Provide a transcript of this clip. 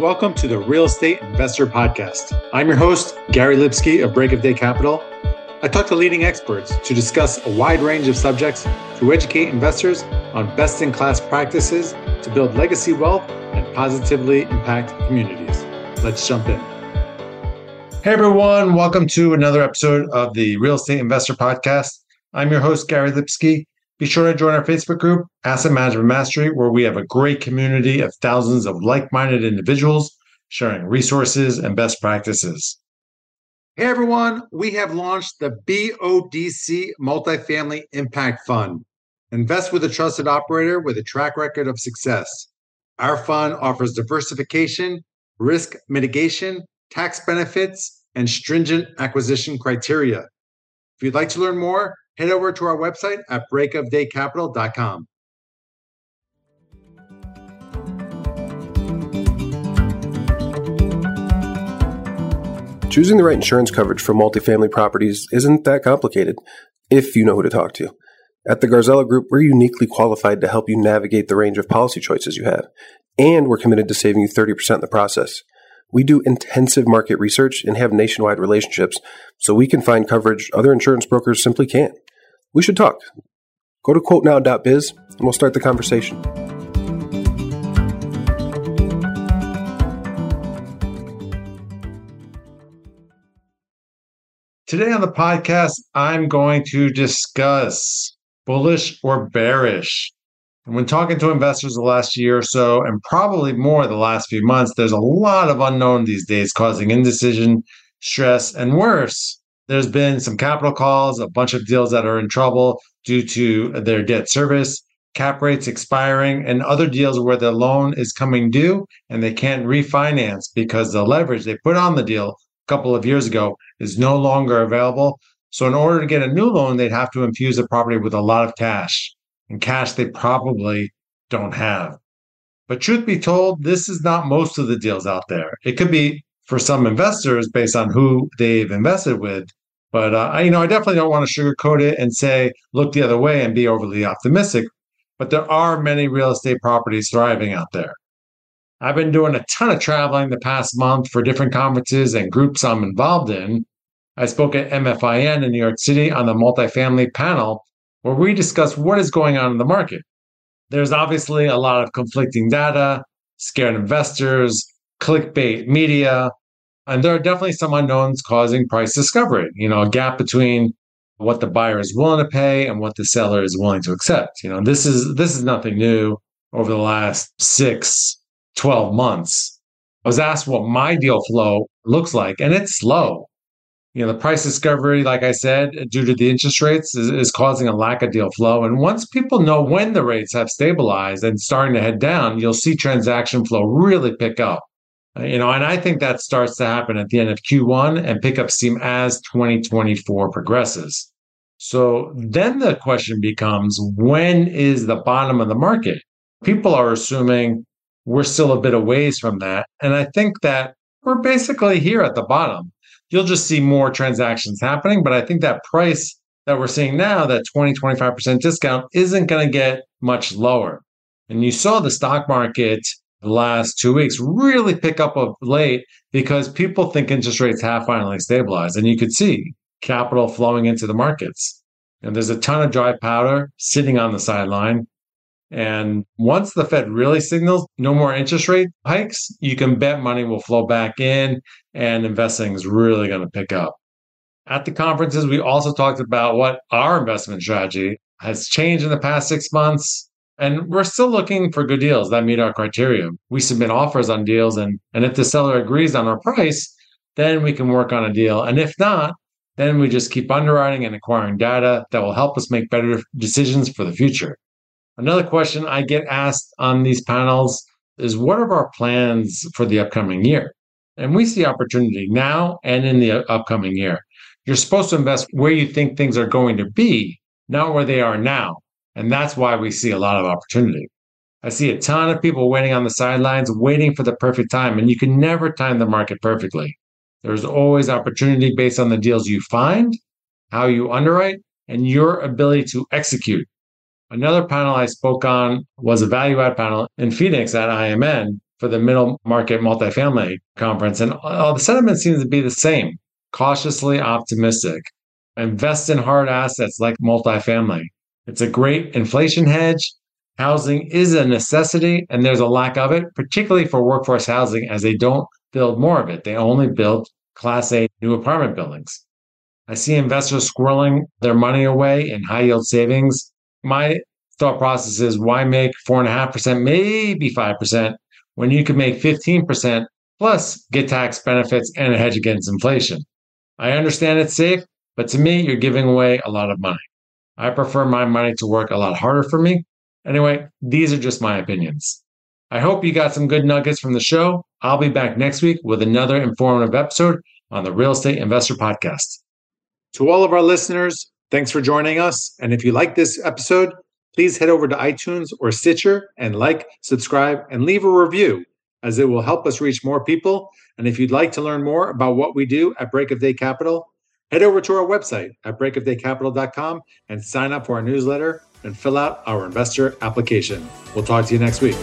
Welcome to the Real Estate Investor Podcast. I'm your host, Gary Lipsky of Break of Day Capital. I talk to leading experts to discuss a wide range of subjects to educate investors on best in class practices to build legacy wealth and positively impact communities. Let's jump in. Hey everyone, welcome to another episode of the Real Estate Investor Podcast. I'm your host, Gary Lipsky. Be sure to join our Facebook group, Asset Management Mastery, where we have a great community of thousands of like minded individuals sharing resources and best practices. Hey everyone, we have launched the BODC Multifamily Impact Fund. Invest with a trusted operator with a track record of success. Our fund offers diversification, risk mitigation, tax benefits, and stringent acquisition criteria. If you'd like to learn more, head over to our website at breakofdaycapital.com. Choosing the right insurance coverage for multifamily properties isn't that complicated if you know who to talk to. At the Garzella Group, we're uniquely qualified to help you navigate the range of policy choices you have, and we're committed to saving you 30% in the process. We do intensive market research and have nationwide relationships, so we can find coverage other insurance brokers simply can't we should talk. Go to quotenow.biz and we'll start the conversation. Today on the podcast, I'm going to discuss bullish or bearish. And when talking to investors the last year or so, and probably more the last few months, there's a lot of unknown these days causing indecision, stress, and worse, there's been some capital calls, a bunch of deals that are in trouble due to their debt service, cap rates expiring, and other deals where the loan is coming due and they can't refinance because the leverage they put on the deal a couple of years ago is no longer available. So, in order to get a new loan, they'd have to infuse the property with a lot of cash and cash they probably don't have. But truth be told, this is not most of the deals out there. It could be for some investors based on who they've invested with. But uh, I, you know, I definitely don't want to sugarcoat it and say look the other way and be overly optimistic. But there are many real estate properties thriving out there. I've been doing a ton of traveling the past month for different conferences and groups I'm involved in. I spoke at MFIN in New York City on the multifamily panel where we discussed what is going on in the market. There's obviously a lot of conflicting data, scared investors, clickbait media. And there are definitely some unknowns causing price discovery, you know, a gap between what the buyer is willing to pay and what the seller is willing to accept. You know, this is this is nothing new over the last six, 12 months. I was asked what my deal flow looks like, and it's slow. You know, the price discovery, like I said, due to the interest rates, is, is causing a lack of deal flow. And once people know when the rates have stabilized and starting to head down, you'll see transaction flow really pick up. Uh, you know, and I think that starts to happen at the end of Q1 and pick up steam as 2024 progresses. So then the question becomes when is the bottom of the market? People are assuming we're still a bit of ways from that. And I think that we're basically here at the bottom. You'll just see more transactions happening. But I think that price that we're seeing now, that 20, 25% discount, isn't going to get much lower. And you saw the stock market the last two weeks really pick up of late because people think interest rates have finally stabilized. And you could see capital flowing into the markets. And there's a ton of dry powder sitting on the sideline. And once the Fed really signals no more interest rate hikes, you can bet money will flow back in and investing is really going to pick up. At the conferences, we also talked about what our investment strategy has changed in the past six months and we're still looking for good deals that meet our criteria. We submit offers on deals, and, and if the seller agrees on our price, then we can work on a deal. And if not, then we just keep underwriting and acquiring data that will help us make better decisions for the future. Another question I get asked on these panels is what are our plans for the upcoming year? And we see opportunity now and in the upcoming year. You're supposed to invest where you think things are going to be, not where they are now. And that's why we see a lot of opportunity. I see a ton of people waiting on the sidelines, waiting for the perfect time, and you can never time the market perfectly. There's always opportunity based on the deals you find, how you underwrite, and your ability to execute. Another panel I spoke on was a value add panel in Phoenix at IMN. for the middle market multifamily conference, and all the sentiment seems to be the same cautiously optimistic. Invest in hard assets like multifamily. It's a great inflation hedge. Housing is a necessity, and there's a lack of it, particularly for workforce housing, as they don't build more of it. They only build Class A new apartment buildings. I see investors squirreling their money away in high yield savings. My thought process is why make 4.5%, maybe 5%, when you can make 15% plus get tax benefits and a hedge against inflation? I understand it's safe, but to me, you're giving away a lot of money. I prefer my money to work a lot harder for me. Anyway, these are just my opinions. I hope you got some good nuggets from the show. I'll be back next week with another informative episode on the Real Estate Investor Podcast. To all of our listeners, thanks for joining us. And if you like this episode, please head over to iTunes or Stitcher and like, subscribe, and leave a review, as it will help us reach more people. And if you'd like to learn more about what we do at Break of Day Capital, head over to our website at breakofdaycapital.com and sign up for our newsletter and fill out our investor application. We'll talk to you next week.